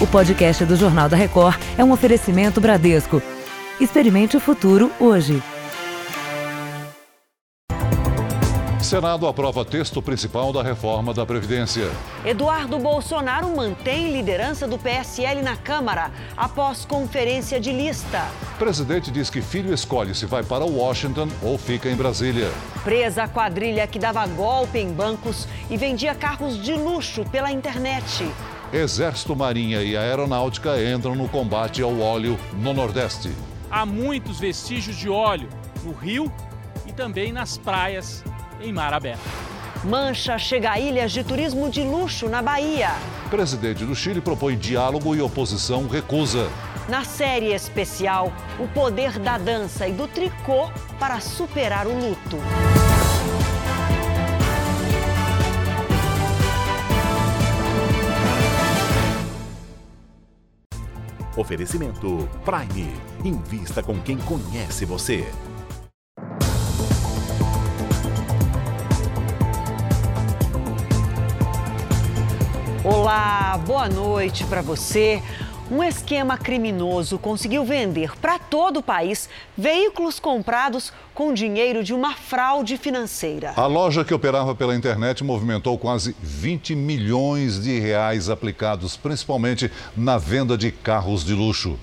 O podcast do Jornal da Record é um oferecimento Bradesco. Experimente o futuro hoje. Senado aprova texto principal da reforma da Previdência. Eduardo Bolsonaro mantém liderança do PSL na Câmara após conferência de lista. Presidente diz que filho escolhe se vai para Washington ou fica em Brasília. Presa a quadrilha que dava golpe em bancos e vendia carros de luxo pela internet. Exército, Marinha e Aeronáutica entram no combate ao óleo no Nordeste. Há muitos vestígios de óleo no rio e também nas praias em mar aberto. Mancha chega a ilhas de turismo de luxo na Bahia. Presidente do Chile propõe diálogo e oposição recusa. Na série especial, o poder da dança e do tricô para superar o luto. Oferecimento Prime. Invista com quem conhece você. Olá, boa noite para você. Um esquema criminoso conseguiu vender para todo o país veículos comprados com dinheiro de uma fraude financeira. A loja que operava pela internet movimentou quase 20 milhões de reais aplicados principalmente na venda de carros de luxo.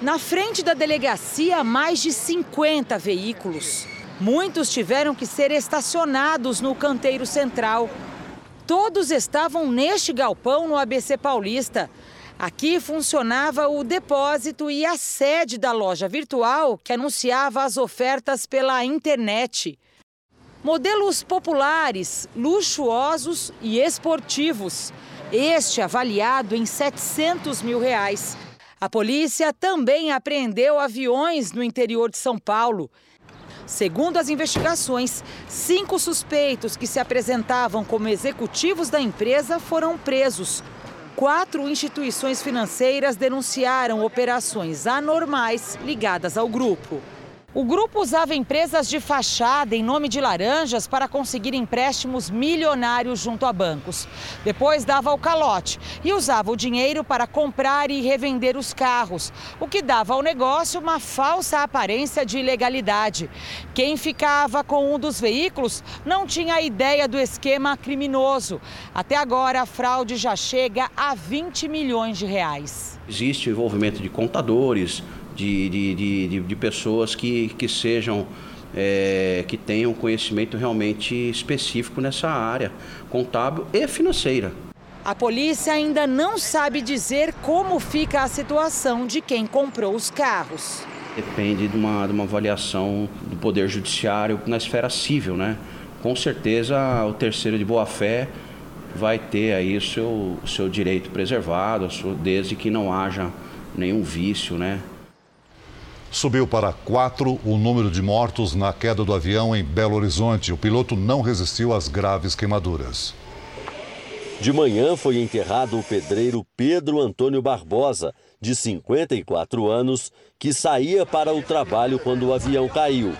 Na frente da delegacia, mais de 50 veículos. Muitos tiveram que ser estacionados no canteiro central. Todos estavam neste galpão no ABC Paulista. Aqui funcionava o depósito e a sede da loja virtual que anunciava as ofertas pela internet. Modelos populares, luxuosos e esportivos. Este avaliado em 700 mil reais. A polícia também apreendeu aviões no interior de São Paulo. Segundo as investigações, cinco suspeitos que se apresentavam como executivos da empresa foram presos. Quatro instituições financeiras denunciaram operações anormais ligadas ao grupo. O grupo usava empresas de fachada em nome de laranjas para conseguir empréstimos milionários junto a bancos. Depois dava o calote e usava o dinheiro para comprar e revender os carros, o que dava ao negócio uma falsa aparência de ilegalidade. Quem ficava com um dos veículos não tinha ideia do esquema criminoso. Até agora, a fraude já chega a 20 milhões de reais. Existe o envolvimento de contadores, de, de, de, de pessoas que, que sejam é, que tenham conhecimento realmente específico nessa área contábil e financeira. A polícia ainda não sabe dizer como fica a situação de quem comprou os carros. Depende de uma, de uma avaliação do Poder Judiciário na esfera civil, né? Com certeza o terceiro de boa-fé vai ter aí o seu, o seu direito preservado, desde que não haja nenhum vício, né? Subiu para quatro o número de mortos na queda do avião em Belo Horizonte. O piloto não resistiu às graves queimaduras. De manhã foi enterrado o pedreiro Pedro Antônio Barbosa, de 54 anos, que saía para o trabalho quando o avião caiu.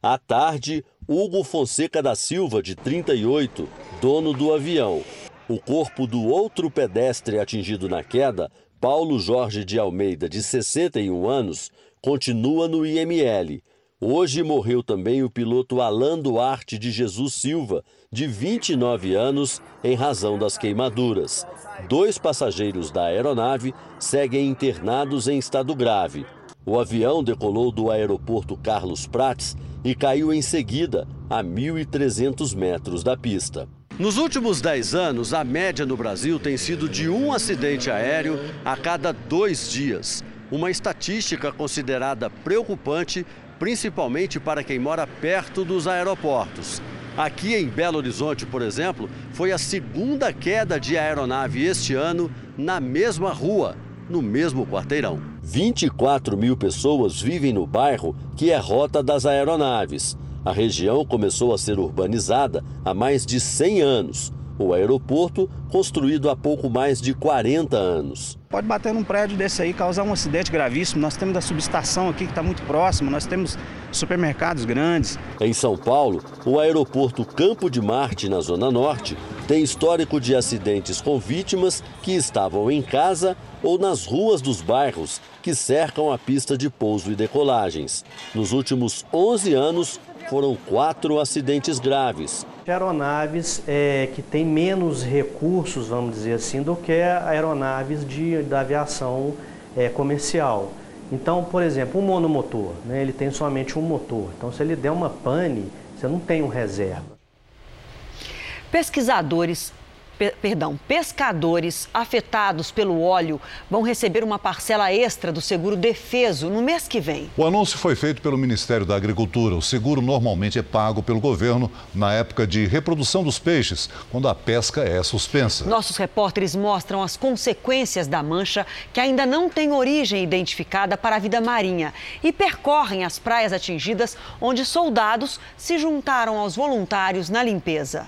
À tarde, Hugo Fonseca da Silva, de 38, dono do avião. O corpo do outro pedestre atingido na queda Paulo Jorge de Almeida, de 61 anos, continua no IML. Hoje morreu também o piloto Alan Duarte de Jesus Silva, de 29 anos, em razão das queimaduras. Dois passageiros da aeronave seguem internados em estado grave. O avião decolou do aeroporto Carlos Prates e caiu em seguida, a 1.300 metros da pista. Nos últimos 10 anos, a média no Brasil tem sido de um acidente aéreo a cada dois dias. Uma estatística considerada preocupante, principalmente para quem mora perto dos aeroportos. Aqui em Belo Horizonte, por exemplo, foi a segunda queda de aeronave este ano na mesma rua, no mesmo quarteirão. 24 mil pessoas vivem no bairro que é rota das aeronaves. A região começou a ser urbanizada há mais de 100 anos. o aeroporto, construído há pouco mais de 40 anos. Pode bater num prédio desse aí, causar um acidente gravíssimo. Nós temos a subestação aqui que está muito próximo, nós temos supermercados grandes. Em São Paulo, o aeroporto Campo de Marte, na Zona Norte, tem histórico de acidentes com vítimas que estavam em casa ou nas ruas dos bairros que cercam a pista de pouso e decolagens. Nos últimos 11 anos, foram quatro acidentes graves. Aeronaves é, que têm menos recursos, vamos dizer assim, do que aeronaves de, da aviação é, comercial. Então, por exemplo, um monomotor, né, ele tem somente um motor. Então, se ele der uma pane, você não tem um reserva. Pesquisadores perdão, pescadores afetados pelo óleo vão receber uma parcela extra do seguro defeso no mês que vem. O anúncio foi feito pelo Ministério da Agricultura. O seguro normalmente é pago pelo governo na época de reprodução dos peixes, quando a pesca é suspensa. Nossos repórteres mostram as consequências da mancha que ainda não tem origem identificada para a vida marinha e percorrem as praias atingidas onde soldados se juntaram aos voluntários na limpeza.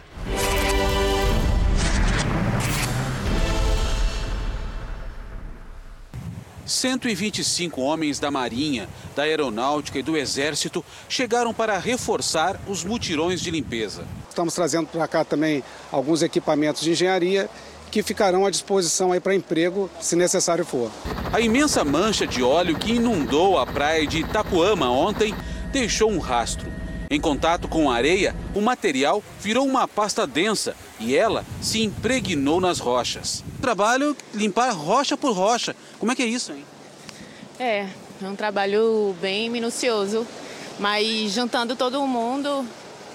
125 homens da Marinha, da Aeronáutica e do Exército chegaram para reforçar os mutirões de limpeza. Estamos trazendo para cá também alguns equipamentos de engenharia que ficarão à disposição aí para emprego, se necessário for. A imensa mancha de óleo que inundou a praia de Itapuama ontem deixou um rastro. Em contato com a areia, o material virou uma pasta densa e ela se impregnou nas rochas. Trabalho limpar rocha por rocha. Como é que é isso, hein? É, é um trabalho bem minucioso, mas juntando todo mundo,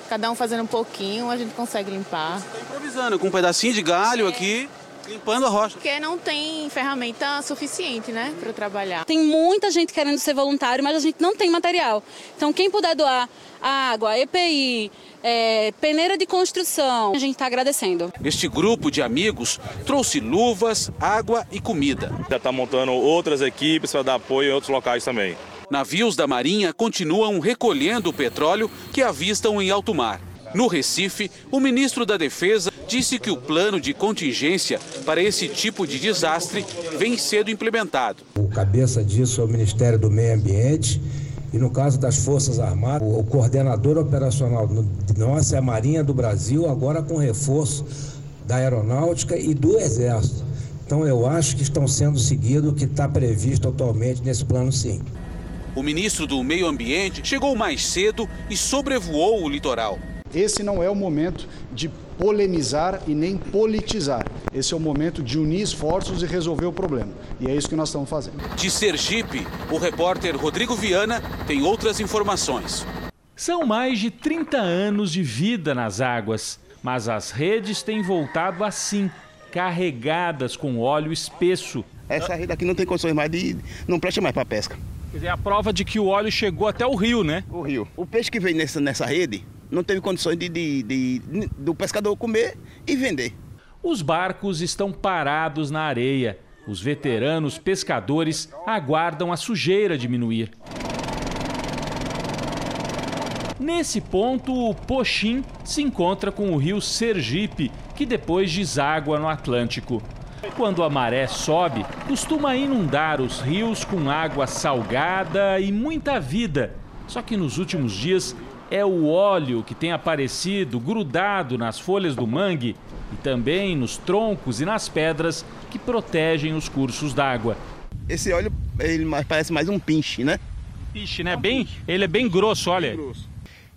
cada um fazendo um pouquinho, a gente consegue limpar. Está improvisando com um pedacinho de galho é. aqui limpando a rocha. Porque não tem ferramenta suficiente, né, para trabalhar. Tem muita gente querendo ser voluntário, mas a gente não tem material. Então, quem puder doar água, EPI, é, peneira de construção, a gente está agradecendo. Este grupo de amigos trouxe luvas, água e comida. Já está montando outras equipes para dar apoio em outros locais também. Navios da Marinha continuam recolhendo o petróleo que avistam em alto mar. No Recife, o ministro da Defesa disse que o plano de contingência para esse tipo de desastre vem sendo implementado. O cabeça disso é o Ministério do Meio Ambiente e no caso das Forças Armadas, o coordenador operacional de nossa é a Marinha do Brasil, agora com reforço da Aeronáutica e do Exército. Então eu acho que estão sendo seguidos o que está previsto atualmente nesse plano sim. O ministro do Meio Ambiente chegou mais cedo e sobrevoou o litoral. Esse não é o momento de polemizar e nem politizar. Esse é o momento de unir esforços e resolver o problema. E é isso que nós estamos fazendo. De Sergipe, o repórter Rodrigo Viana tem outras informações. São mais de 30 anos de vida nas águas, mas as redes têm voltado assim, carregadas com óleo espesso. Essa rede aqui não tem condições mais de. não presta mais para pesca. Quer dizer, é a prova de que o óleo chegou até o rio, né? O rio. O peixe que vem nessa, nessa rede não teve condições de, de, de, do pescador comer e vender. Os barcos estão parados na areia. Os veteranos pescadores aguardam a sujeira diminuir. Nesse ponto, o Pochim se encontra com o rio Sergipe, que depois deságua no Atlântico. Quando a maré sobe, costuma inundar os rios com água salgada e muita vida. Só que nos últimos dias é o óleo que tem aparecido grudado nas folhas do mangue e também nos troncos e nas pedras que protegem os cursos d'água. Esse óleo ele parece mais um pinche, né? Pinche, né? Bem, ele é bem grosso, olha. Bem grosso.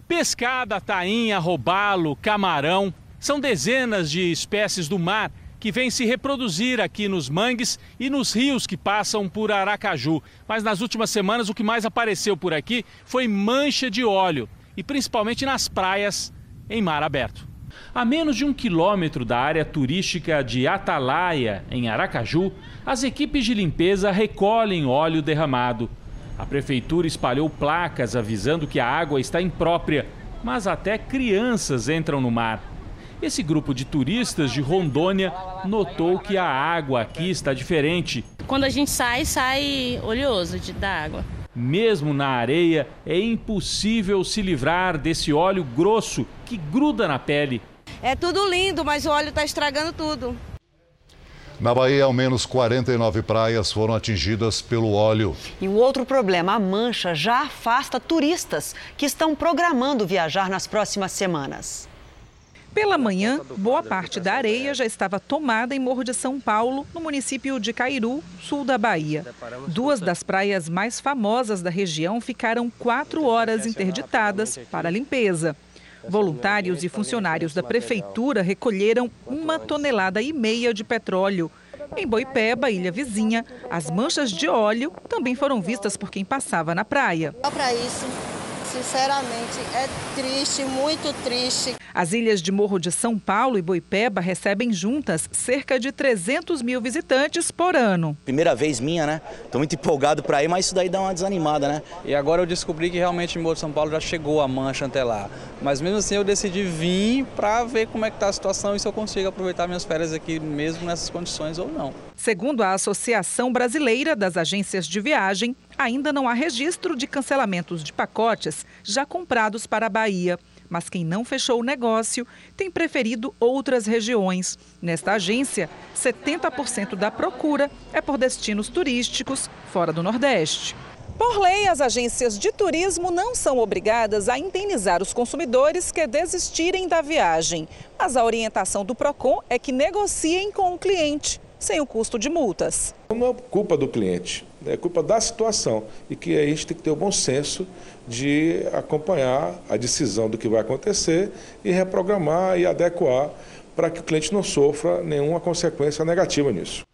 Pescada, tainha, robalo, camarão, são dezenas de espécies do mar que vêm se reproduzir aqui nos mangues e nos rios que passam por Aracaju. Mas nas últimas semanas o que mais apareceu por aqui foi mancha de óleo e principalmente nas praias em mar aberto. A menos de um quilômetro da área turística de Atalaia, em Aracaju, as equipes de limpeza recolhem óleo derramado. A prefeitura espalhou placas avisando que a água está imprópria, mas até crianças entram no mar. Esse grupo de turistas de Rondônia notou que a água aqui está diferente. Quando a gente sai, sai oleoso da água. Mesmo na areia, é impossível se livrar desse óleo grosso que gruda na pele. É tudo lindo, mas o óleo está estragando tudo. Na Bahia, ao menos 49 praias foram atingidas pelo óleo. E um outro problema, a mancha já afasta turistas que estão programando viajar nas próximas semanas. Pela manhã, boa parte da areia já estava tomada em Morro de São Paulo, no município de Cairu, sul da Bahia. Duas das praias mais famosas da região ficaram quatro horas interditadas para limpeza. Voluntários e funcionários da prefeitura recolheram uma tonelada e meia de petróleo. Em Boipeba, ilha vizinha, as manchas de óleo também foram vistas por quem passava na praia. Só para isso, sinceramente, é triste, muito triste. As ilhas de Morro de São Paulo e Boipeba recebem juntas cerca de 300 mil visitantes por ano. Primeira vez minha, né? Tô muito empolgado para ir, mas isso daí dá uma desanimada, né? E agora eu descobri que realmente em Morro de São Paulo já chegou a mancha até lá. Mas mesmo assim eu decidi vir para ver como é que tá a situação e se eu consigo aproveitar minhas férias aqui mesmo nessas condições ou não. Segundo a Associação Brasileira das Agências de Viagem, ainda não há registro de cancelamentos de pacotes já comprados para a Bahia mas quem não fechou o negócio tem preferido outras regiões. Nesta agência, 70% da procura é por destinos turísticos fora do Nordeste. Por lei, as agências de turismo não são obrigadas a indenizar os consumidores que desistirem da viagem. Mas a orientação do PROCON é que negociem com o cliente, sem o custo de multas. Não é culpa do cliente, é culpa da situação. E que a gente tem que ter o bom senso de acompanhar a decisão do que vai acontecer e reprogramar e adequar para que o cliente não sofra nenhuma consequência negativa nisso.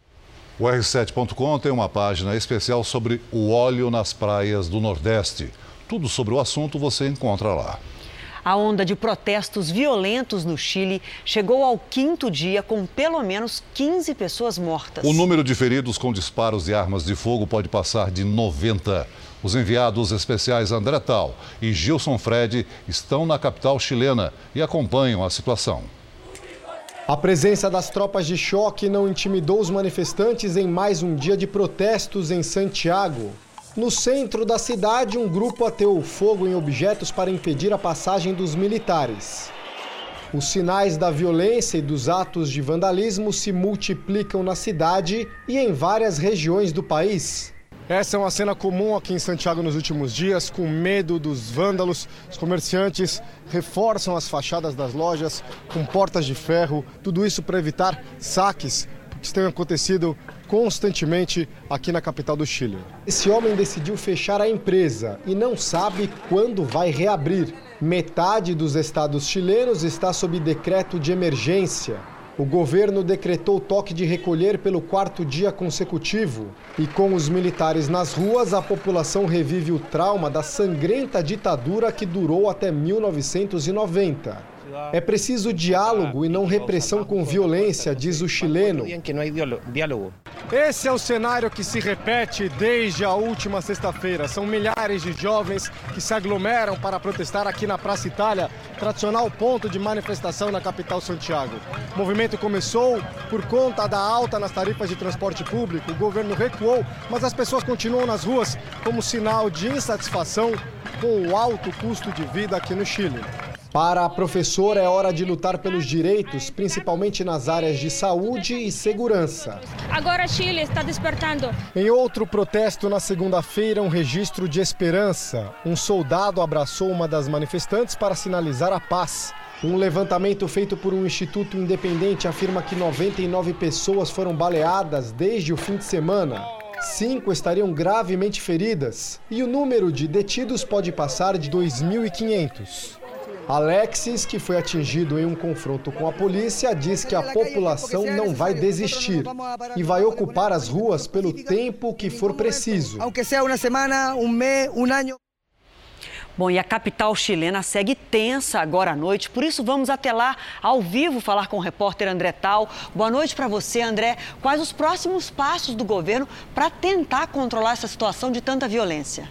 O R7.com tem uma página especial sobre o óleo nas praias do Nordeste. Tudo sobre o assunto você encontra lá. A onda de protestos violentos no Chile chegou ao quinto dia com pelo menos 15 pessoas mortas. O número de feridos com disparos de armas de fogo pode passar de 90. Os enviados especiais André Tal e Gilson Fred estão na capital chilena e acompanham a situação. A presença das tropas de choque não intimidou os manifestantes em mais um dia de protestos em Santiago. No centro da cidade, um grupo ateou fogo em objetos para impedir a passagem dos militares. Os sinais da violência e dos atos de vandalismo se multiplicam na cidade e em várias regiões do país. Essa é uma cena comum aqui em Santiago nos últimos dias, com medo dos vândalos. Os comerciantes reforçam as fachadas das lojas com portas de ferro, tudo isso para evitar saques que têm acontecido constantemente aqui na capital do Chile. Esse homem decidiu fechar a empresa e não sabe quando vai reabrir. Metade dos estados chilenos está sob decreto de emergência. O governo decretou toque de recolher pelo quarto dia consecutivo. E com os militares nas ruas, a população revive o trauma da sangrenta ditadura que durou até 1990. É preciso diálogo e não repressão com violência, diz o chileno. Esse é o cenário que se repete desde a última sexta-feira. São milhares de jovens que se aglomeram para protestar aqui na Praça Itália, tradicional ponto de manifestação na capital Santiago. O movimento começou por conta da alta nas tarifas de transporte público. O governo recuou, mas as pessoas continuam nas ruas como sinal de insatisfação com o alto custo de vida aqui no Chile. Para a professora, é hora de lutar pelos direitos, principalmente nas áreas de saúde e segurança. Agora Chile está despertando. Em outro protesto na segunda-feira, um registro de esperança. Um soldado abraçou uma das manifestantes para sinalizar a paz. Um levantamento feito por um instituto independente afirma que 99 pessoas foram baleadas desde o fim de semana. Cinco estariam gravemente feridas e o número de detidos pode passar de 2.500. Alexis, que foi atingido em um confronto com a polícia, diz que a população não vai desistir e vai ocupar as ruas pelo tempo que for preciso. Aunque seja uma semana, um mês, um ano. Bom, e a capital chilena segue tensa agora à noite, por isso vamos até lá ao vivo falar com o repórter André Tal. Boa noite para você, André. Quais os próximos passos do governo para tentar controlar essa situação de tanta violência?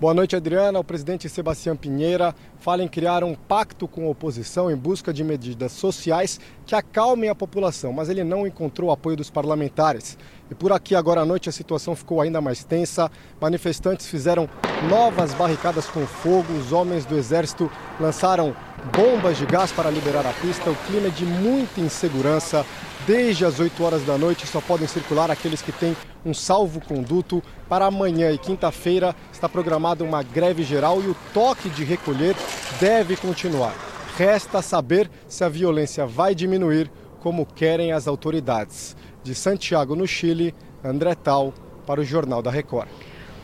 Boa noite, Adriana. O presidente Sebastião Pinheira fala em criar um pacto com a oposição em busca de medidas sociais que acalmem a população, mas ele não encontrou apoio dos parlamentares. E por aqui, agora à noite, a situação ficou ainda mais tensa. Manifestantes fizeram novas barricadas com fogo, os homens do exército lançaram bombas de gás para liberar a pista. O clima é de muita insegurança. Desde as 8 horas da noite só podem circular aqueles que têm um salvo-conduto. Para amanhã e quinta-feira está programada uma greve geral e o toque de recolher deve continuar. Resta saber se a violência vai diminuir, como querem as autoridades. De Santiago, no Chile, André Tal, para o Jornal da Record.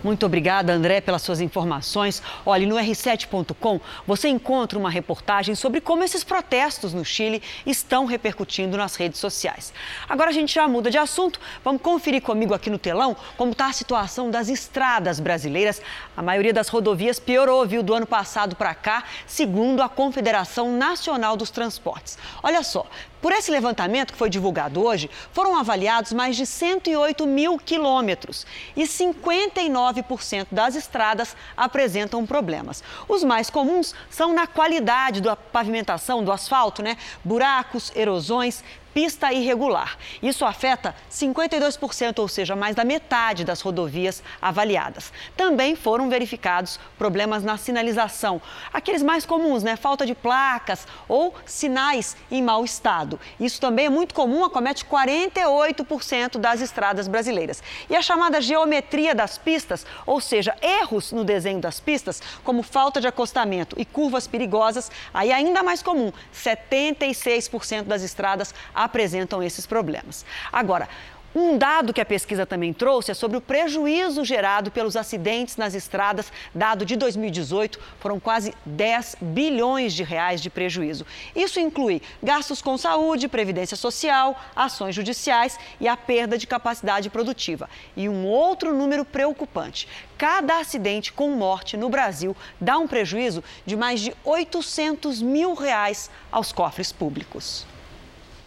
Muito obrigada, André, pelas suas informações. Olha, no r7.com você encontra uma reportagem sobre como esses protestos no Chile estão repercutindo nas redes sociais. Agora a gente já muda de assunto. Vamos conferir comigo aqui no telão como está a situação das estradas brasileiras. A maioria das rodovias piorou, viu, do ano passado para cá, segundo a Confederação Nacional dos Transportes. Olha só, por esse levantamento que foi divulgado hoje, foram avaliados mais de 108 mil quilômetros e 59% das estradas apresentam problemas. Os mais comuns são na qualidade da pavimentação, do asfalto, né? Buracos, erosões, pista irregular. Isso afeta 52%, ou seja, mais da metade das rodovias avaliadas. Também foram verificados problemas na sinalização, aqueles mais comuns, né? Falta de placas ou sinais em mau estado. Isso também é muito comum, acomete 48% das estradas brasileiras. E a chamada geometria das pistas, ou seja, erros no desenho das pistas, como falta de acostamento e curvas perigosas, aí é ainda mais comum, 76% das estradas apresentam esses problemas. Agora, um dado que a pesquisa também trouxe é sobre o prejuízo gerado pelos acidentes nas estradas. Dado de 2018, foram quase 10 bilhões de reais de prejuízo. Isso inclui gastos com saúde, previdência social, ações judiciais e a perda de capacidade produtiva. E um outro número preocupante: cada acidente com morte no Brasil dá um prejuízo de mais de 800 mil reais aos cofres públicos.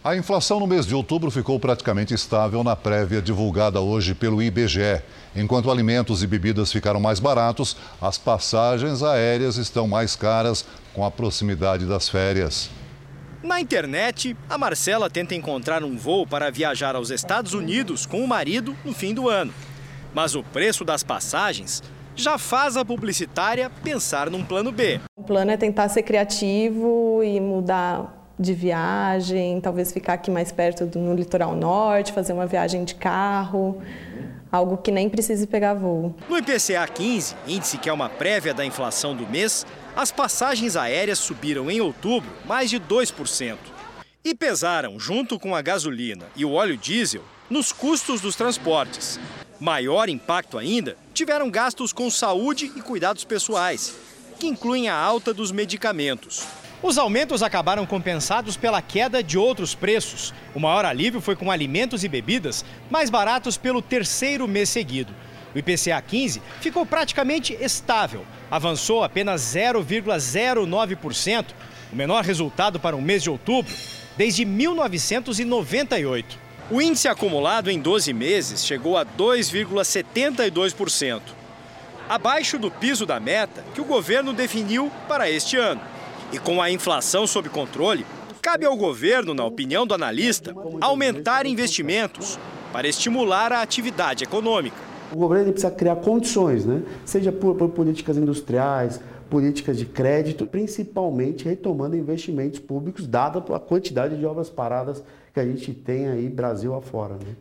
A inflação no mês de outubro ficou praticamente estável na prévia divulgada hoje pelo IBGE. Enquanto alimentos e bebidas ficaram mais baratos, as passagens aéreas estão mais caras com a proximidade das férias. Na internet, a Marcela tenta encontrar um voo para viajar aos Estados Unidos com o marido no fim do ano. Mas o preço das passagens já faz a publicitária pensar num plano B. O plano é tentar ser criativo e mudar de viagem, talvez ficar aqui mais perto do, no litoral norte, fazer uma viagem de carro, algo que nem precise pegar voo. No IPCA 15, índice que é uma prévia da inflação do mês, as passagens aéreas subiram em outubro mais de 2%. E pesaram, junto com a gasolina e o óleo diesel, nos custos dos transportes. Maior impacto ainda tiveram gastos com saúde e cuidados pessoais, que incluem a alta dos medicamentos. Os aumentos acabaram compensados pela queda de outros preços. O maior alívio foi com alimentos e bebidas mais baratos pelo terceiro mês seguido. O IPCA 15 ficou praticamente estável, avançou apenas 0,09%, o menor resultado para o mês de outubro desde 1998. O índice acumulado em 12 meses chegou a 2,72%, abaixo do piso da meta que o governo definiu para este ano. E com a inflação sob controle, cabe ao governo, na opinião do analista, aumentar investimentos para estimular a atividade econômica. O governo precisa criar condições, né? seja por, por políticas industriais, políticas de crédito, principalmente retomando investimentos públicos, dada a quantidade de obras paradas que a gente tem aí Brasil afora. Né?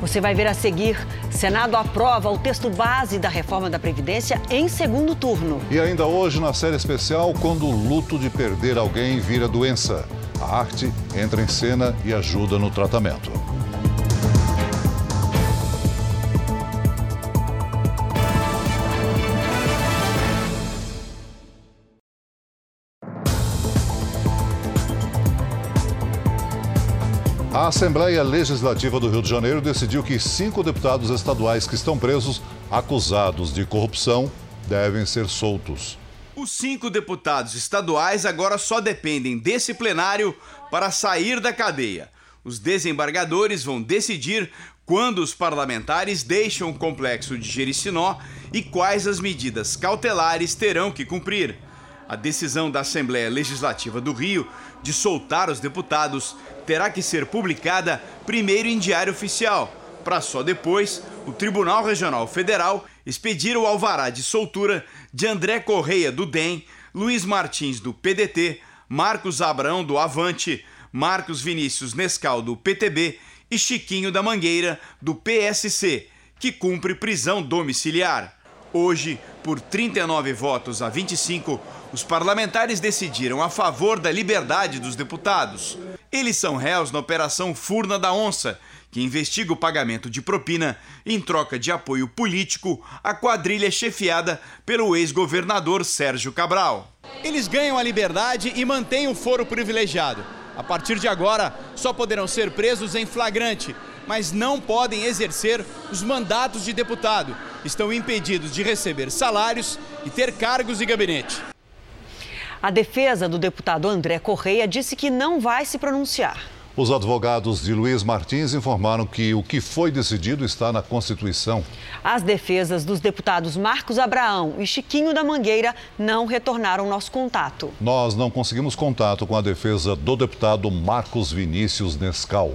Você vai ver a seguir: Senado aprova o texto base da reforma da Previdência em segundo turno. E ainda hoje, na série especial, quando o luto de perder alguém vira doença. A arte entra em cena e ajuda no tratamento. Assembleia Legislativa do Rio de Janeiro decidiu que cinco deputados estaduais que estão presos, acusados de corrupção, devem ser soltos. Os cinco deputados estaduais agora só dependem desse plenário para sair da cadeia. Os desembargadores vão decidir quando os parlamentares deixam o complexo de Jericinó e quais as medidas cautelares terão que cumprir. A decisão da Assembleia Legislativa do Rio de soltar os deputados terá que ser publicada primeiro em Diário Oficial, para só depois o Tribunal Regional Federal expedir o alvará de soltura de André Correia do DEM, Luiz Martins do PDT, Marcos Abrão do Avante, Marcos Vinícius Nescal do PTB e Chiquinho da Mangueira do PSC, que cumpre prisão domiciliar. Hoje, por 39 votos a 25, os parlamentares decidiram a favor da liberdade dos deputados. Eles são réus na Operação Furna da Onça, que investiga o pagamento de propina em troca de apoio político à quadrilha chefiada pelo ex-governador Sérgio Cabral. Eles ganham a liberdade e mantêm o foro privilegiado. A partir de agora, só poderão ser presos em flagrante, mas não podem exercer os mandatos de deputado. Estão impedidos de receber salários e ter cargos de gabinete. A defesa do deputado André Correia disse que não vai se pronunciar. Os advogados de Luiz Martins informaram que o que foi decidido está na Constituição. As defesas dos deputados Marcos Abraão e Chiquinho da Mangueira não retornaram nosso contato. Nós não conseguimos contato com a defesa do deputado Marcos Vinícius Nescal.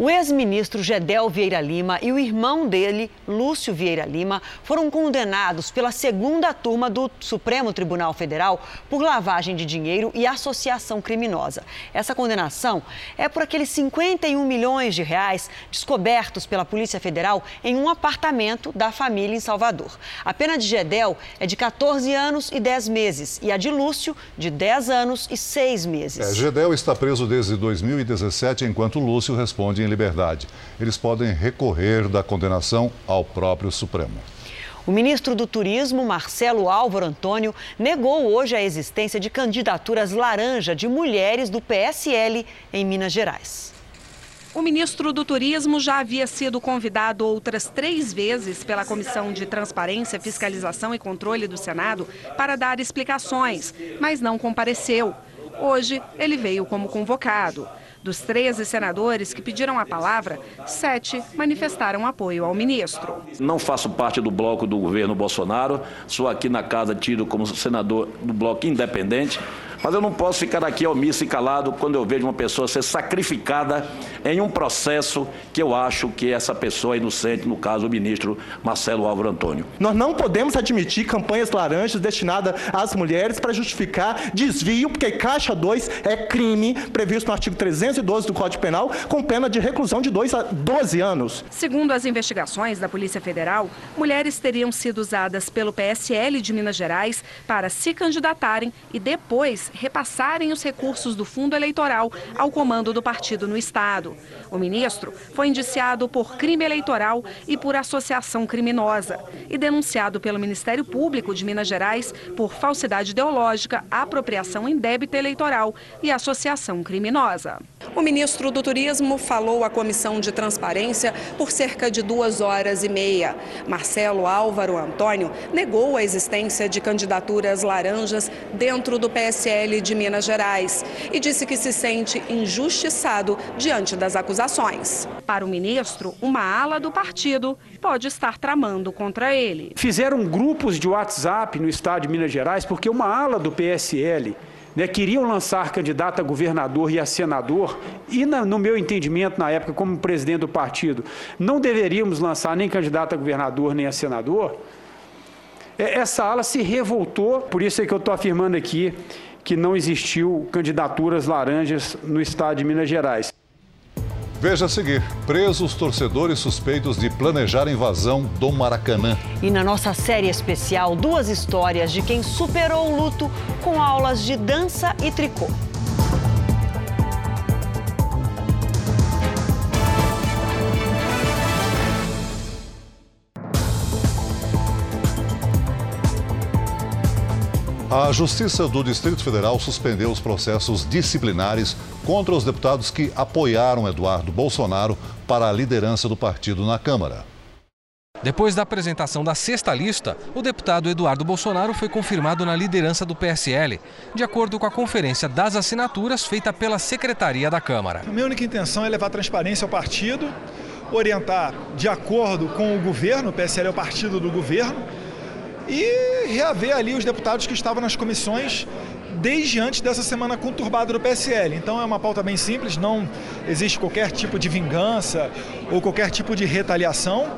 O ex-ministro Gedel Vieira Lima e o irmão dele, Lúcio Vieira Lima, foram condenados pela segunda turma do Supremo Tribunal Federal por lavagem de dinheiro e associação criminosa. Essa condenação é por aqueles 51 milhões de reais descobertos pela Polícia Federal em um apartamento da família em Salvador. A pena de Gedel é de 14 anos e 10 meses e a de Lúcio de 10 anos e 6 meses. É, Gedel está preso desde 2017, enquanto Lúcio responde em liberdade. Eles podem recorrer da condenação ao próprio Supremo. O ministro do Turismo, Marcelo Álvaro Antônio, negou hoje a existência de candidaturas laranja de mulheres do PSL em Minas Gerais. O ministro do Turismo já havia sido convidado outras três vezes pela Comissão de Transparência, Fiscalização e Controle do Senado para dar explicações, mas não compareceu. Hoje, ele veio como convocado. Dos 13 senadores que pediram a palavra, sete manifestaram apoio ao ministro. Não faço parte do bloco do governo Bolsonaro, sou aqui na casa tido como senador do bloco independente. Mas eu não posso ficar aqui omisso e calado quando eu vejo uma pessoa ser sacrificada em um processo que eu acho que essa pessoa é inocente, no caso o ministro Marcelo Álvaro Antônio. Nós não podemos admitir campanhas laranjas destinadas às mulheres para justificar desvio, porque Caixa 2 é crime previsto no artigo 312 do Código Penal, com pena de reclusão de 2 a 12 anos. Segundo as investigações da Polícia Federal, mulheres teriam sido usadas pelo PSL de Minas Gerais para se candidatarem e depois repassarem os recursos do fundo eleitoral ao comando do partido no Estado. O ministro foi indiciado por crime eleitoral e por associação criminosa e denunciado pelo Ministério Público de Minas Gerais por falsidade ideológica, apropriação indébita eleitoral e associação criminosa. O ministro do Turismo falou à Comissão de Transparência por cerca de duas horas e meia. Marcelo Álvaro Antônio negou a existência de candidaturas laranjas dentro do PSL de Minas Gerais e disse que se sente injustiçado diante das acusações. Para o ministro, uma ala do partido pode estar tramando contra ele. Fizeram grupos de WhatsApp no estado de Minas Gerais porque uma ala do PSL né, queriam lançar candidato a governador e a senador, e na, no meu entendimento, na época, como presidente do partido, não deveríamos lançar nem candidato a governador nem a senador, é, essa ala se revoltou, por isso é que eu estou afirmando aqui que não existiu candidaturas laranjas no estado de Minas Gerais. Veja a seguir: presos torcedores suspeitos de planejar a invasão do Maracanã. E na nossa série especial, duas histórias de quem superou o luto com aulas de dança e tricô. A Justiça do Distrito Federal suspendeu os processos disciplinares contra os deputados que apoiaram Eduardo Bolsonaro para a liderança do partido na Câmara. Depois da apresentação da sexta lista, o deputado Eduardo Bolsonaro foi confirmado na liderança do PSL, de acordo com a conferência das assinaturas feita pela Secretaria da Câmara. A minha única intenção é levar transparência ao partido, orientar de acordo com o governo, o PSL é o partido do governo, e reaver ali os deputados que estavam nas comissões desde antes dessa semana conturbada do PSL. Então é uma pauta bem simples, não existe qualquer tipo de vingança ou qualquer tipo de retaliação.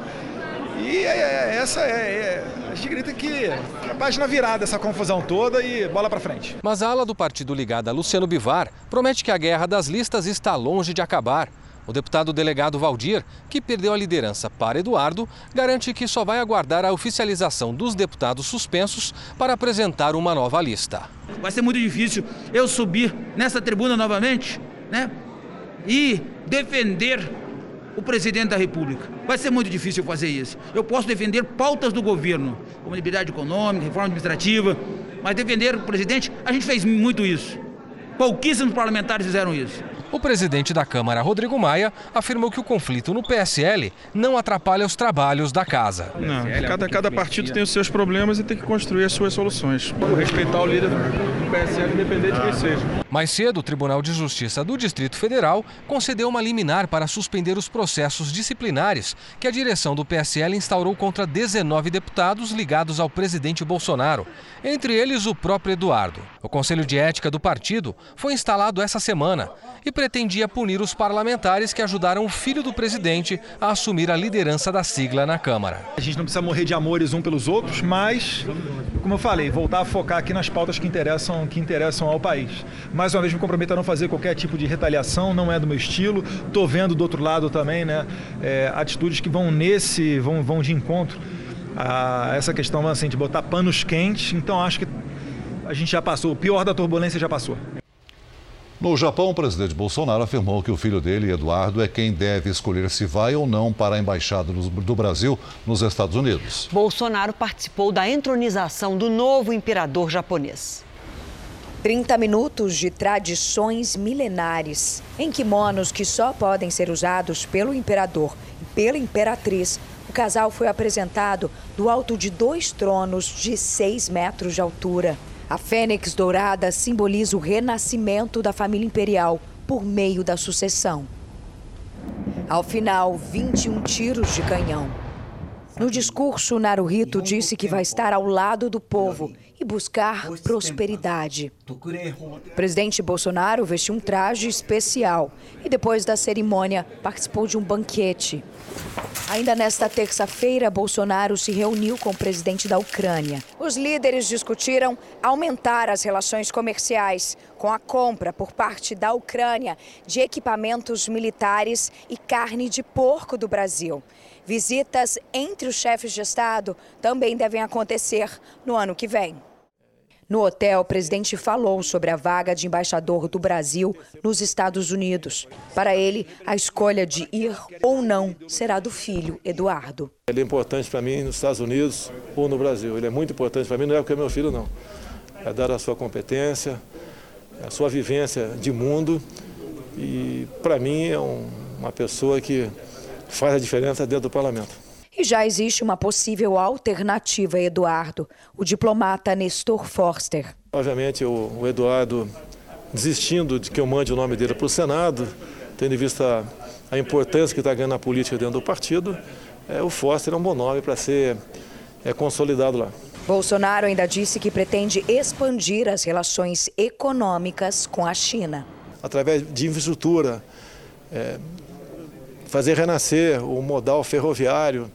E é, é, essa é, é, a gente grita que a página virada essa confusão toda e bola para frente. Mas a ala do partido ligada a Luciano Bivar promete que a guerra das listas está longe de acabar. O deputado delegado Valdir, que perdeu a liderança para Eduardo, garante que só vai aguardar a oficialização dos deputados suspensos para apresentar uma nova lista. Vai ser muito difícil eu subir nessa tribuna novamente, né? E defender o presidente da República. Vai ser muito difícil fazer isso. Eu posso defender pautas do governo, como liberdade econômica, reforma administrativa, mas defender o presidente, a gente fez muito isso. Pouquíssimos parlamentares fizeram isso. O presidente da Câmara, Rodrigo Maia, afirmou que o conflito no PSL não atrapalha os trabalhos da casa. Não, cada, cada partido tem os seus problemas e tem que construir as suas soluções. Vou respeitar o líder do PSL, independente de quem seja. Mais cedo, o Tribunal de Justiça do Distrito Federal concedeu uma liminar para suspender os processos disciplinares que a direção do PSL instaurou contra 19 deputados ligados ao presidente Bolsonaro, entre eles o próprio Eduardo. O Conselho de Ética do partido foi instalado essa semana e pretendia punir os parlamentares que ajudaram o filho do presidente a assumir a liderança da sigla na Câmara. A gente não precisa morrer de amores um pelos outros, mas, como eu falei, voltar a focar aqui nas pautas que interessam, que interessam ao país. Mais uma vez me comprometo a não fazer qualquer tipo de retaliação, não é do meu estilo. Estou vendo do outro lado também, né, é, atitudes que vão nesse, vão, vão de encontro a essa questão assim, de botar panos quentes. Então acho que a gente já passou, o pior da turbulência já passou. No Japão, o presidente Bolsonaro afirmou que o filho dele, Eduardo, é quem deve escolher se vai ou não para a embaixada do Brasil nos Estados Unidos. Bolsonaro participou da entronização do novo imperador japonês. 30 minutos de tradições milenares, em kimonos que só podem ser usados pelo imperador e pela imperatriz. O casal foi apresentado do alto de dois tronos de 6 metros de altura. A fênix dourada simboliza o renascimento da família imperial por meio da sucessão. Ao final, 21 tiros de canhão. No discurso, Naruhito disse que vai estar ao lado do povo e buscar prosperidade. O presidente Bolsonaro vestiu um traje especial e, depois da cerimônia, participou de um banquete. Ainda nesta terça-feira, Bolsonaro se reuniu com o presidente da Ucrânia. Os líderes discutiram aumentar as relações comerciais com a compra por parte da Ucrânia de equipamentos militares e carne de porco do Brasil. Visitas entre os chefes de Estado também devem acontecer no ano que vem. No hotel, o presidente falou sobre a vaga de embaixador do Brasil nos Estados Unidos. Para ele, a escolha de ir ou não será do filho, Eduardo. Ele é importante para mim nos Estados Unidos ou no Brasil. Ele é muito importante para mim, não é porque é meu filho, não. É dar a sua competência, a sua vivência de mundo. E, para mim, é um, uma pessoa que faz a diferença dentro do parlamento. E já existe uma possível alternativa a Eduardo, o diplomata Nestor Forster. Obviamente, o, o Eduardo, desistindo de que eu mande o nome dele para o Senado, tendo em vista a importância que está ganhando na política dentro do partido, é, o Forster é um bom nome para ser é, consolidado lá. Bolsonaro ainda disse que pretende expandir as relações econômicas com a China. Através de infraestrutura, é, fazer renascer o modal ferroviário,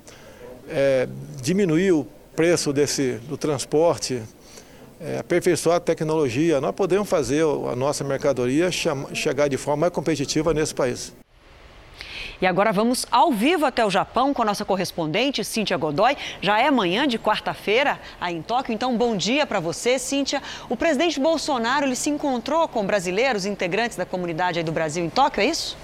é, diminuir o preço desse, do transporte, é, aperfeiçoar a tecnologia, nós podemos fazer a nossa mercadoria chegar de forma mais competitiva nesse país. E agora vamos ao vivo até o Japão com a nossa correspondente, Cíntia Godoy. Já é amanhã de quarta-feira aí em Tóquio, então bom dia para você, Cíntia. O presidente Bolsonaro ele se encontrou com brasileiros integrantes da comunidade do Brasil em Tóquio, é isso?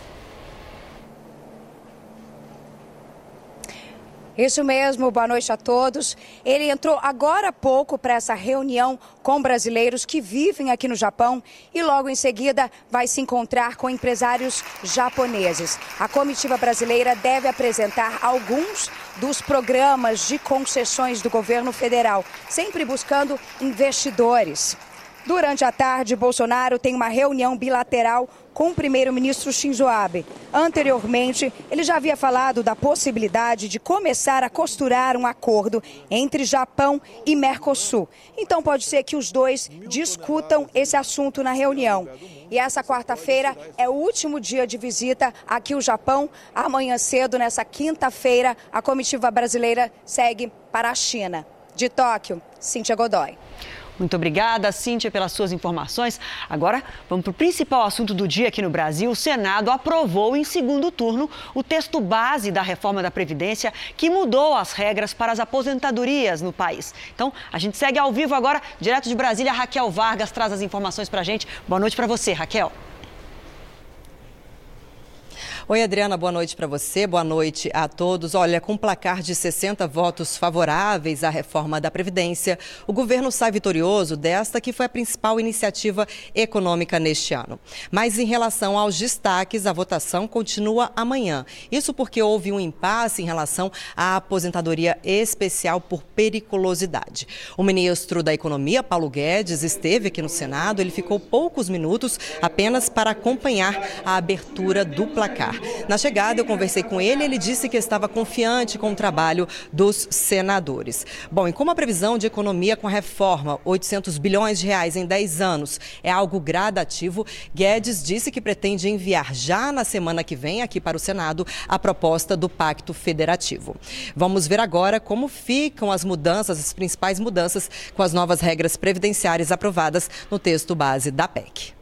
Isso mesmo, boa noite a todos. Ele entrou agora há pouco para essa reunião com brasileiros que vivem aqui no Japão e logo em seguida vai se encontrar com empresários japoneses. A comitiva brasileira deve apresentar alguns dos programas de concessões do governo federal, sempre buscando investidores. Durante a tarde, Bolsonaro tem uma reunião bilateral com o primeiro-ministro Shinzo Abe. Anteriormente, ele já havia falado da possibilidade de começar a costurar um acordo entre Japão e Mercosul. Então, pode ser que os dois discutam esse assunto na reunião. E essa quarta-feira é o último dia de visita aqui ao Japão. Amanhã cedo, nessa quinta-feira, a comitiva brasileira segue para a China. De Tóquio, Cíntia Godoy. Muito obrigada, Cíntia, pelas suas informações. Agora, vamos para o principal assunto do dia aqui no Brasil. O Senado aprovou em segundo turno o texto base da reforma da Previdência que mudou as regras para as aposentadorias no país. Então, a gente segue ao vivo agora, direto de Brasília. Raquel Vargas traz as informações para a gente. Boa noite para você, Raquel. Oi, Adriana, boa noite para você, boa noite a todos. Olha, com um placar de 60 votos favoráveis à reforma da Previdência, o governo sai vitorioso desta que foi a principal iniciativa econômica neste ano. Mas em relação aos destaques, a votação continua amanhã. Isso porque houve um impasse em relação à aposentadoria especial por periculosidade. O ministro da Economia, Paulo Guedes, esteve aqui no Senado. Ele ficou poucos minutos apenas para acompanhar a abertura do placar. Na chegada, eu conversei com ele, ele disse que estava confiante com o trabalho dos senadores. Bom, e como a previsão de economia com a reforma, 800 bilhões de reais em 10 anos, é algo gradativo, Guedes disse que pretende enviar já na semana que vem aqui para o Senado a proposta do Pacto Federativo. Vamos ver agora como ficam as mudanças, as principais mudanças com as novas regras previdenciárias aprovadas no texto base da PEC.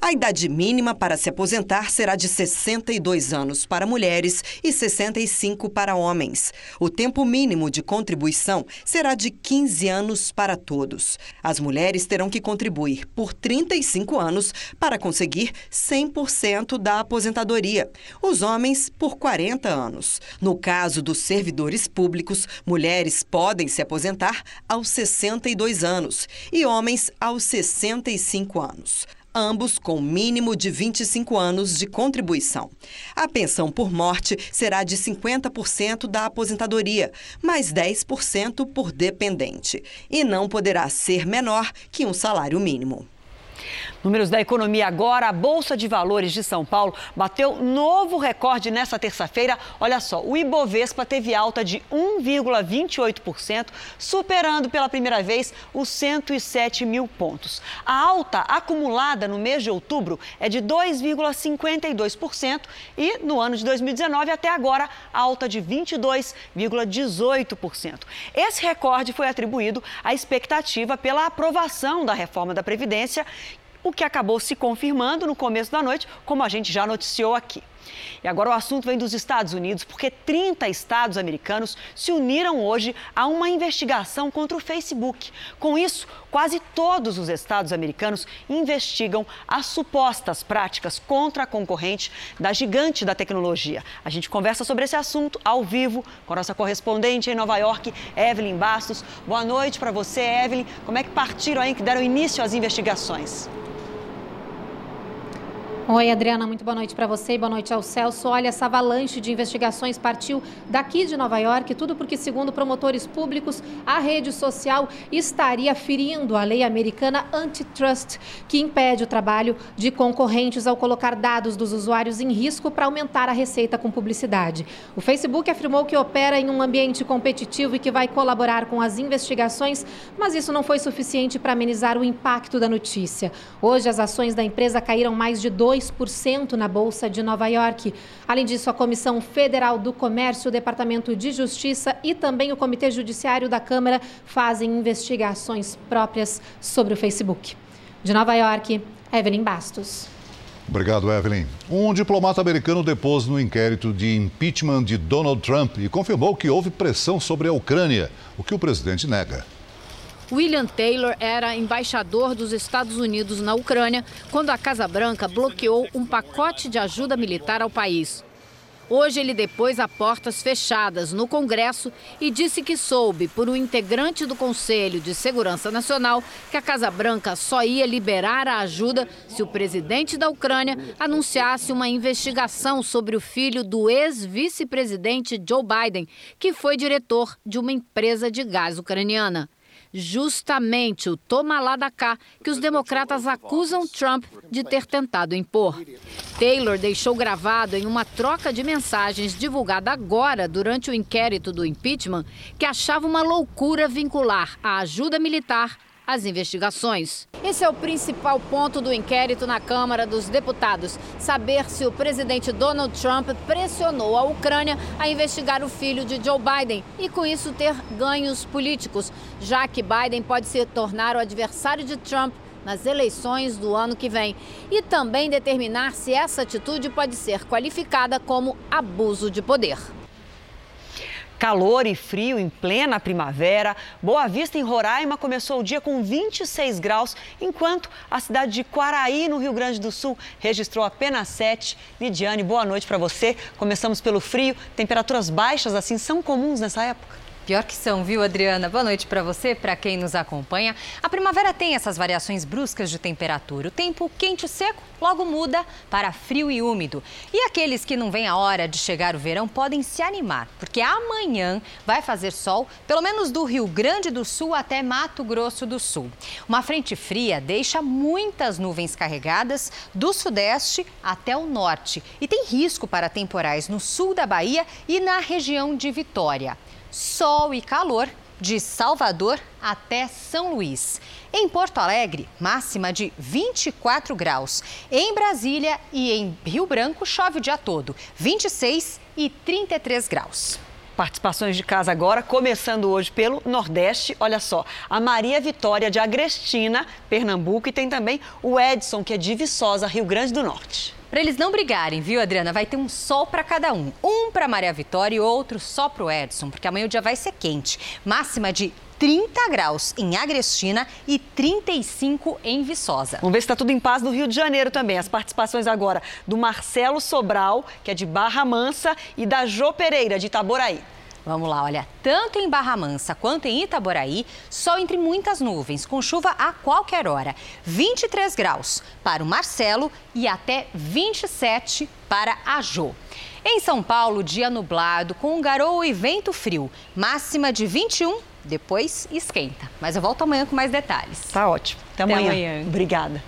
A idade mínima para se aposentar será de 62 anos para mulheres e 65 para homens. O tempo mínimo de contribuição será de 15 anos para todos. As mulheres terão que contribuir por 35 anos para conseguir 100% da aposentadoria. Os homens por 40 anos. No caso dos servidores públicos, mulheres podem se aposentar aos 62 anos e homens aos 65 anos ambos com mínimo de 25 anos de contribuição. A pensão por morte será de 50% da aposentadoria, mais 10% por dependente, e não poderá ser menor que um salário mínimo. Números da economia agora. A Bolsa de Valores de São Paulo bateu novo recorde nesta terça-feira. Olha só, o Ibovespa teve alta de 1,28%, superando pela primeira vez os 107 mil pontos. A alta acumulada no mês de outubro é de 2,52% e no ano de 2019 até agora alta de 22,18%. Esse recorde foi atribuído à expectativa pela aprovação da reforma da Previdência o que acabou se confirmando no começo da noite, como a gente já noticiou aqui. E agora o assunto vem dos Estados Unidos, porque 30 estados americanos se uniram hoje a uma investigação contra o Facebook. Com isso, quase todos os estados americanos investigam as supostas práticas contra a concorrente da gigante da tecnologia. A gente conversa sobre esse assunto ao vivo com a nossa correspondente em Nova York, Evelyn Bastos. Boa noite para você, Evelyn. Como é que partiram aí, que deram início às investigações? Oi, Adriana, muito boa noite para você e boa noite ao Celso. Olha, essa avalanche de investigações partiu daqui de Nova York, tudo porque, segundo promotores públicos, a rede social estaria ferindo a lei americana antitrust, que impede o trabalho de concorrentes ao colocar dados dos usuários em risco para aumentar a receita com publicidade. O Facebook afirmou que opera em um ambiente competitivo e que vai colaborar com as investigações, mas isso não foi suficiente para amenizar o impacto da notícia. Hoje, as ações da empresa caíram mais de 2 2% na Bolsa de Nova York. Além disso, a Comissão Federal do Comércio, o Departamento de Justiça e também o Comitê Judiciário da Câmara fazem investigações próprias sobre o Facebook. De Nova York, Evelyn Bastos. Obrigado, Evelyn. Um diplomata americano depôs no inquérito de impeachment de Donald Trump e confirmou que houve pressão sobre a Ucrânia, o que o presidente nega. William Taylor era embaixador dos Estados Unidos na Ucrânia quando a Casa Branca bloqueou um pacote de ajuda militar ao país. Hoje ele depôs a portas fechadas no Congresso e disse que soube por um integrante do Conselho de Segurança Nacional que a Casa Branca só ia liberar a ajuda se o presidente da Ucrânia anunciasse uma investigação sobre o filho do ex-vice-presidente Joe Biden, que foi diretor de uma empresa de gás ucraniana. Justamente o toma lá da cá que os democratas acusam Trump de ter tentado impor. Taylor deixou gravado em uma troca de mensagens divulgada agora durante o inquérito do impeachment que achava uma loucura vincular a ajuda militar as investigações. Esse é o principal ponto do inquérito na Câmara dos Deputados: saber se o presidente Donald Trump pressionou a Ucrânia a investigar o filho de Joe Biden e, com isso, ter ganhos políticos, já que Biden pode se tornar o adversário de Trump nas eleições do ano que vem e também determinar se essa atitude pode ser qualificada como abuso de poder. Calor e frio em plena primavera. Boa Vista, em Roraima, começou o dia com 26 graus, enquanto a cidade de Quaraí, no Rio Grande do Sul, registrou apenas 7. Lidiane, boa noite para você. Começamos pelo frio. Temperaturas baixas assim são comuns nessa época? Pior que são, viu, Adriana? Boa noite para você, para quem nos acompanha. A primavera tem essas variações bruscas de temperatura. O tempo quente e seco logo muda para frio e úmido. E aqueles que não veem a hora de chegar o verão podem se animar, porque amanhã vai fazer sol, pelo menos do Rio Grande do Sul até Mato Grosso do Sul. Uma frente fria deixa muitas nuvens carregadas do sudeste até o norte e tem risco para temporais no sul da Bahia e na região de Vitória sol e calor de Salvador até São Luís. Em Porto Alegre, máxima de 24 graus. Em Brasília e em Rio Branco, chove o dia todo, 26 e 33 graus. Participações de casa agora, começando hoje pelo Nordeste. Olha só, a Maria Vitória de Agrestina, Pernambuco, e tem também o Edson, que é de Viçosa, Rio Grande do Norte. Para eles não brigarem, viu, Adriana? Vai ter um sol para cada um. Um para Maria Vitória e outro só para o Edson, porque amanhã o dia vai ser quente. Máxima de 30 graus em Agrestina e 35 em Viçosa. Vamos ver se está tudo em paz no Rio de Janeiro também. As participações agora do Marcelo Sobral, que é de Barra Mansa, e da Jô Pereira, de Itaboraí. Vamos lá, olha, tanto em Barra Mansa quanto em Itaboraí, sol entre muitas nuvens, com chuva a qualquer hora. 23 graus para o Marcelo e até 27 para a Jô. Em São Paulo, dia nublado, com garoa e vento frio, máxima de 21, depois esquenta. Mas eu volto amanhã com mais detalhes. Tá ótimo. Até, Até amanhã. amanhã. Obrigada.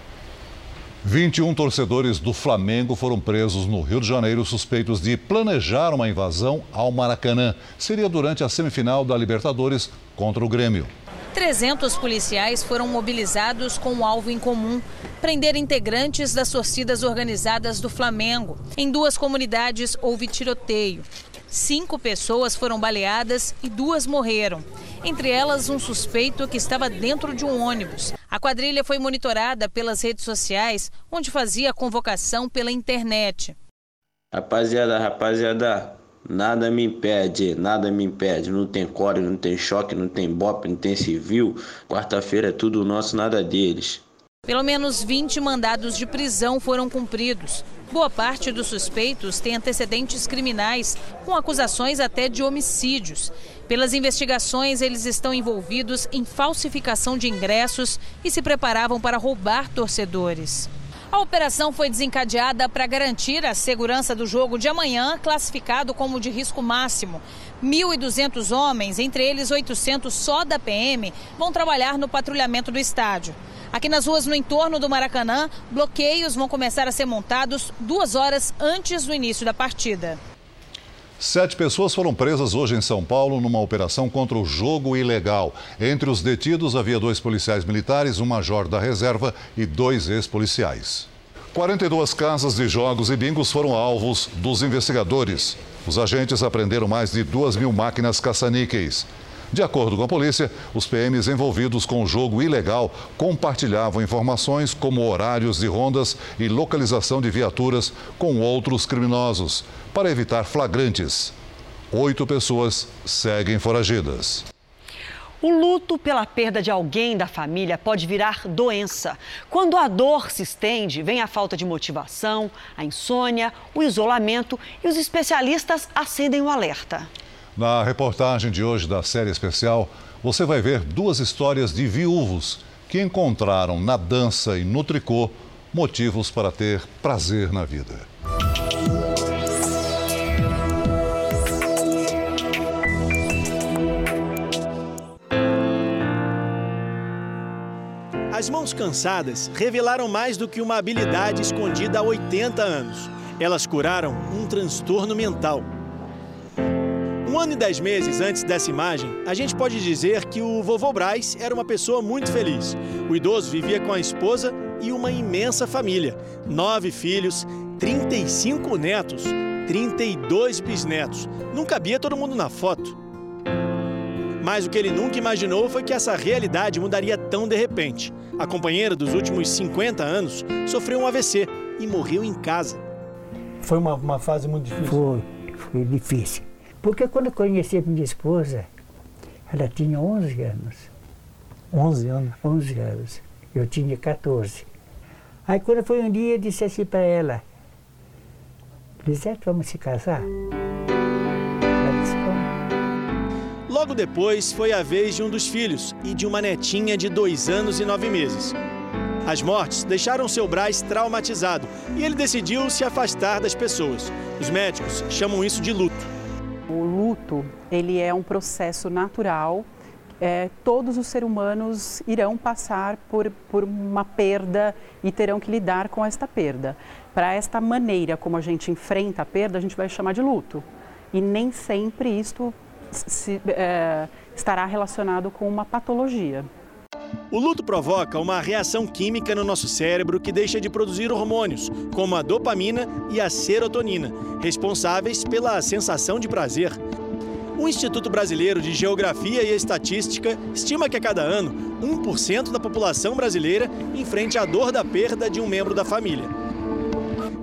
21 torcedores do Flamengo foram presos no Rio de Janeiro suspeitos de planejar uma invasão ao Maracanã. Seria durante a semifinal da Libertadores contra o Grêmio. 300 policiais foram mobilizados com um alvo em comum: prender integrantes das torcidas organizadas do Flamengo. Em duas comunidades houve tiroteio. Cinco pessoas foram baleadas e duas morreram. Entre elas, um suspeito que estava dentro de um ônibus. A quadrilha foi monitorada pelas redes sociais, onde fazia a convocação pela internet. Rapaziada, rapaziada, nada me impede, nada me impede. Não tem core, não tem choque, não tem bope, não tem civil. Quarta-feira é tudo nosso, nada deles. Pelo menos 20 mandados de prisão foram cumpridos. Boa parte dos suspeitos tem antecedentes criminais, com acusações até de homicídios. Pelas investigações, eles estão envolvidos em falsificação de ingressos e se preparavam para roubar torcedores. A operação foi desencadeada para garantir a segurança do jogo de amanhã, classificado como de risco máximo. 1.200 homens, entre eles 800 só da PM, vão trabalhar no patrulhamento do estádio. Aqui nas ruas no entorno do Maracanã, bloqueios vão começar a ser montados duas horas antes do início da partida. Sete pessoas foram presas hoje em São Paulo numa operação contra o jogo ilegal. Entre os detidos havia dois policiais militares, um major da reserva e dois ex-policiais. 42 casas de jogos e bingos foram alvos dos investigadores. Os agentes apreenderam mais de duas mil máquinas caça-níqueis. De acordo com a polícia, os PMs envolvidos com o jogo ilegal compartilhavam informações como horários de rondas e localização de viaturas com outros criminosos, para evitar flagrantes. Oito pessoas seguem foragidas. O luto pela perda de alguém da família pode virar doença. Quando a dor se estende, vem a falta de motivação, a insônia, o isolamento e os especialistas acendem o alerta. Na reportagem de hoje da série especial, você vai ver duas histórias de viúvos que encontraram na dança e no tricô motivos para ter prazer na vida. As mãos cansadas revelaram mais do que uma habilidade escondida há 80 anos. Elas curaram um transtorno mental. Um ano e dez meses antes dessa imagem, a gente pode dizer que o vovô Braz era uma pessoa muito feliz. O idoso vivia com a esposa e uma imensa família: nove filhos, 35 netos, 32 bisnetos. Não cabia todo mundo na foto. Mas o que ele nunca imaginou foi que essa realidade mudaria tão de repente. A companheira dos últimos 50 anos sofreu um AVC e morreu em casa. Foi uma, uma fase muito difícil? Foi, foi difícil. Porque quando eu conheci minha esposa, ela tinha 11 anos. 11 anos? 11 anos. Eu tinha 14. Aí quando foi um dia, eu disse assim para ela, Lisete, vamos se casar? Ela disse, como? Logo depois, foi a vez de um dos filhos e de uma netinha de dois anos e nove meses. As mortes deixaram seu Braz traumatizado e ele decidiu se afastar das pessoas. Os médicos chamam isso de luto. Ele é um processo natural. É, todos os seres humanos irão passar por, por uma perda e terão que lidar com esta perda. Para esta maneira como a gente enfrenta a perda, a gente vai chamar de luto. E nem sempre isto se, é, estará relacionado com uma patologia. O luto provoca uma reação química no nosso cérebro que deixa de produzir hormônios, como a dopamina e a serotonina, responsáveis pela sensação de prazer. O Instituto Brasileiro de Geografia e Estatística estima que a cada ano, 1% da população brasileira enfrente a dor da perda de um membro da família.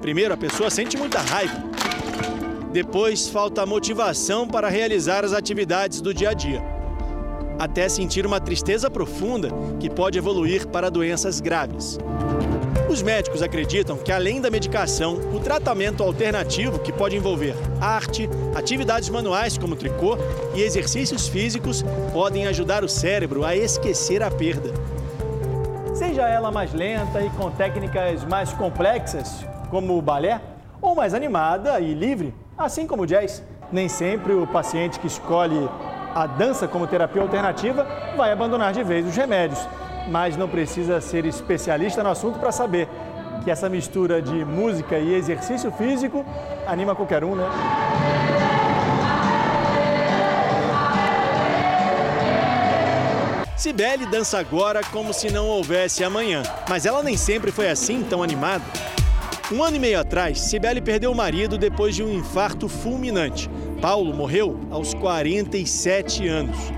Primeiro, a pessoa sente muita raiva. Depois, falta motivação para realizar as atividades do dia a dia. Até sentir uma tristeza profunda que pode evoluir para doenças graves. Os médicos acreditam que, além da medicação, o tratamento alternativo, que pode envolver arte, atividades manuais como tricô e exercícios físicos, podem ajudar o cérebro a esquecer a perda. Seja ela mais lenta e com técnicas mais complexas, como o balé, ou mais animada e livre, assim como o jazz. Nem sempre o paciente que escolhe a dança como terapia alternativa vai abandonar de vez os remédios mas não precisa ser especialista no assunto para saber que essa mistura de música e exercício físico anima qualquer um, né? Sibeli dança agora como se não houvesse amanhã, mas ela nem sempre foi assim tão animada. Um ano e meio atrás, Sibeli perdeu o marido depois de um infarto fulminante. Paulo morreu aos 47 anos.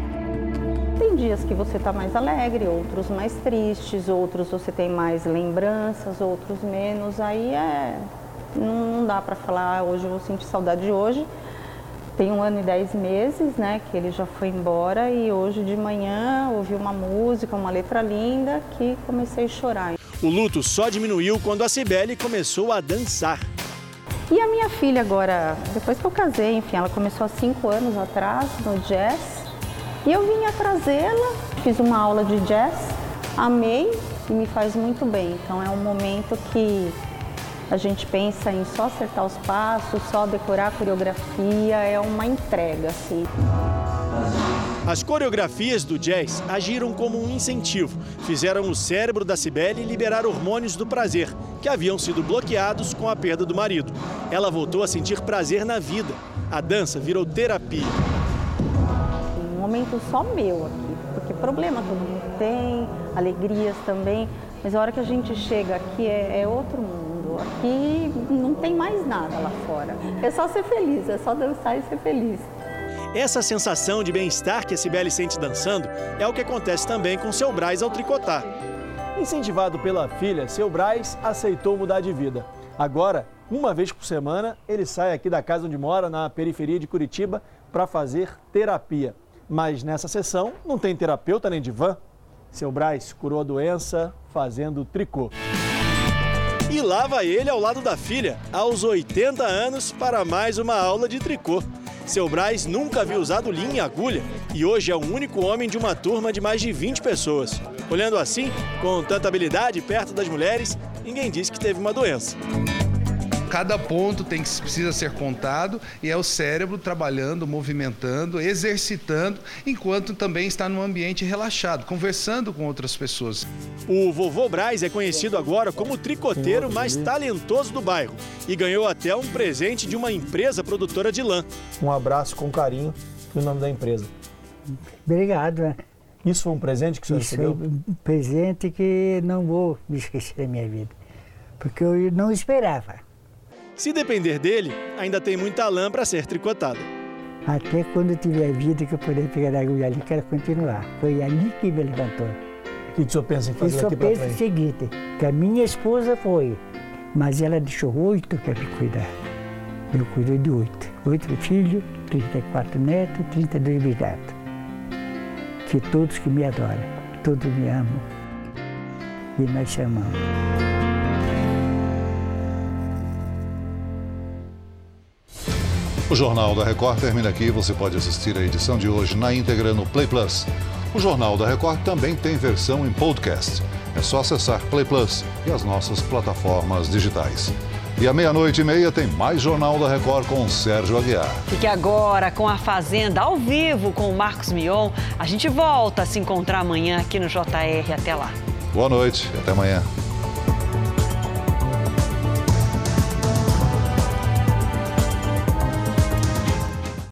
Dias que você está mais alegre, outros mais tristes, outros você tem mais lembranças, outros menos. Aí é. Não dá para falar, hoje eu vou sentir saudade de hoje. Tem um ano e dez meses, né, que ele já foi embora e hoje de manhã ouvi uma música, uma letra linda que comecei a chorar. O luto só diminuiu quando a Cibele começou a dançar. E a minha filha agora, depois que eu casei, enfim, ela começou há cinco anos atrás no jazz. E eu vim trazê-la, fiz uma aula de jazz, amei e me faz muito bem. Então é um momento que a gente pensa em só acertar os passos, só decorar a coreografia, é uma entrega, assim. As coreografias do jazz agiram como um incentivo. Fizeram o cérebro da Cibele liberar hormônios do prazer, que haviam sido bloqueados com a perda do marido. Ela voltou a sentir prazer na vida. A dança virou terapia momento só meu aqui, porque problema todo mundo tem, alegrias também, mas a hora que a gente chega aqui é, é outro mundo. Aqui não tem mais nada lá fora. É só ser feliz, é só dançar e ser feliz. Essa sensação de bem-estar que a Cibele sente dançando é o que acontece também com seu Braz ao tricotar. Incentivado pela filha, seu Braz aceitou mudar de vida. Agora, uma vez por semana, ele sai aqui da casa onde mora, na periferia de Curitiba, para fazer terapia. Mas nessa sessão não tem terapeuta nem divã. Seu Braz curou a doença fazendo tricô. E lá vai ele ao lado da filha, aos 80 anos, para mais uma aula de tricô. Seu Braz nunca havia usado linha e agulha e hoje é o único homem de uma turma de mais de 20 pessoas. Olhando assim, com tanta habilidade perto das mulheres, ninguém diz que teve uma doença. Cada ponto tem que precisa ser contado e é o cérebro trabalhando, movimentando, exercitando, enquanto também está num ambiente relaxado, conversando com outras pessoas. O vovô Braz é conhecido agora como o tricoteiro mais talentoso do bairro e ganhou até um presente de uma empresa produtora de lã. Um abraço com carinho no nome da empresa. Obrigado. Né? Isso foi um presente que o senhor Isso recebeu? foi um presente que não vou me esquecer da minha vida, porque eu não esperava. Se depender dele, ainda tem muita lã para ser tricotada. Até quando eu tiver vida que eu puder pegar a agulha ali, quero continuar. Foi ali que me levantou. O que o senhor pensa em Eu fazer só daqui para penso o frente? seguinte, que a minha esposa foi, mas ela deixou oito para me cuidar. Eu cuido de oito. Oito filhos, 34 netos, 32 bisnetos. Que todos que me adoram, todos me amam. E nós chamamos. O Jornal da Record termina aqui. Você pode assistir a edição de hoje na íntegra no Play Plus. O Jornal da Record também tem versão em podcast. É só acessar Play Plus e as nossas plataformas digitais. E à meia-noite e meia tem mais Jornal da Record com o Sérgio Aguiar. Fique agora com a Fazenda ao vivo com o Marcos Mion. A gente volta a se encontrar amanhã aqui no JR. Até lá. Boa noite e até amanhã.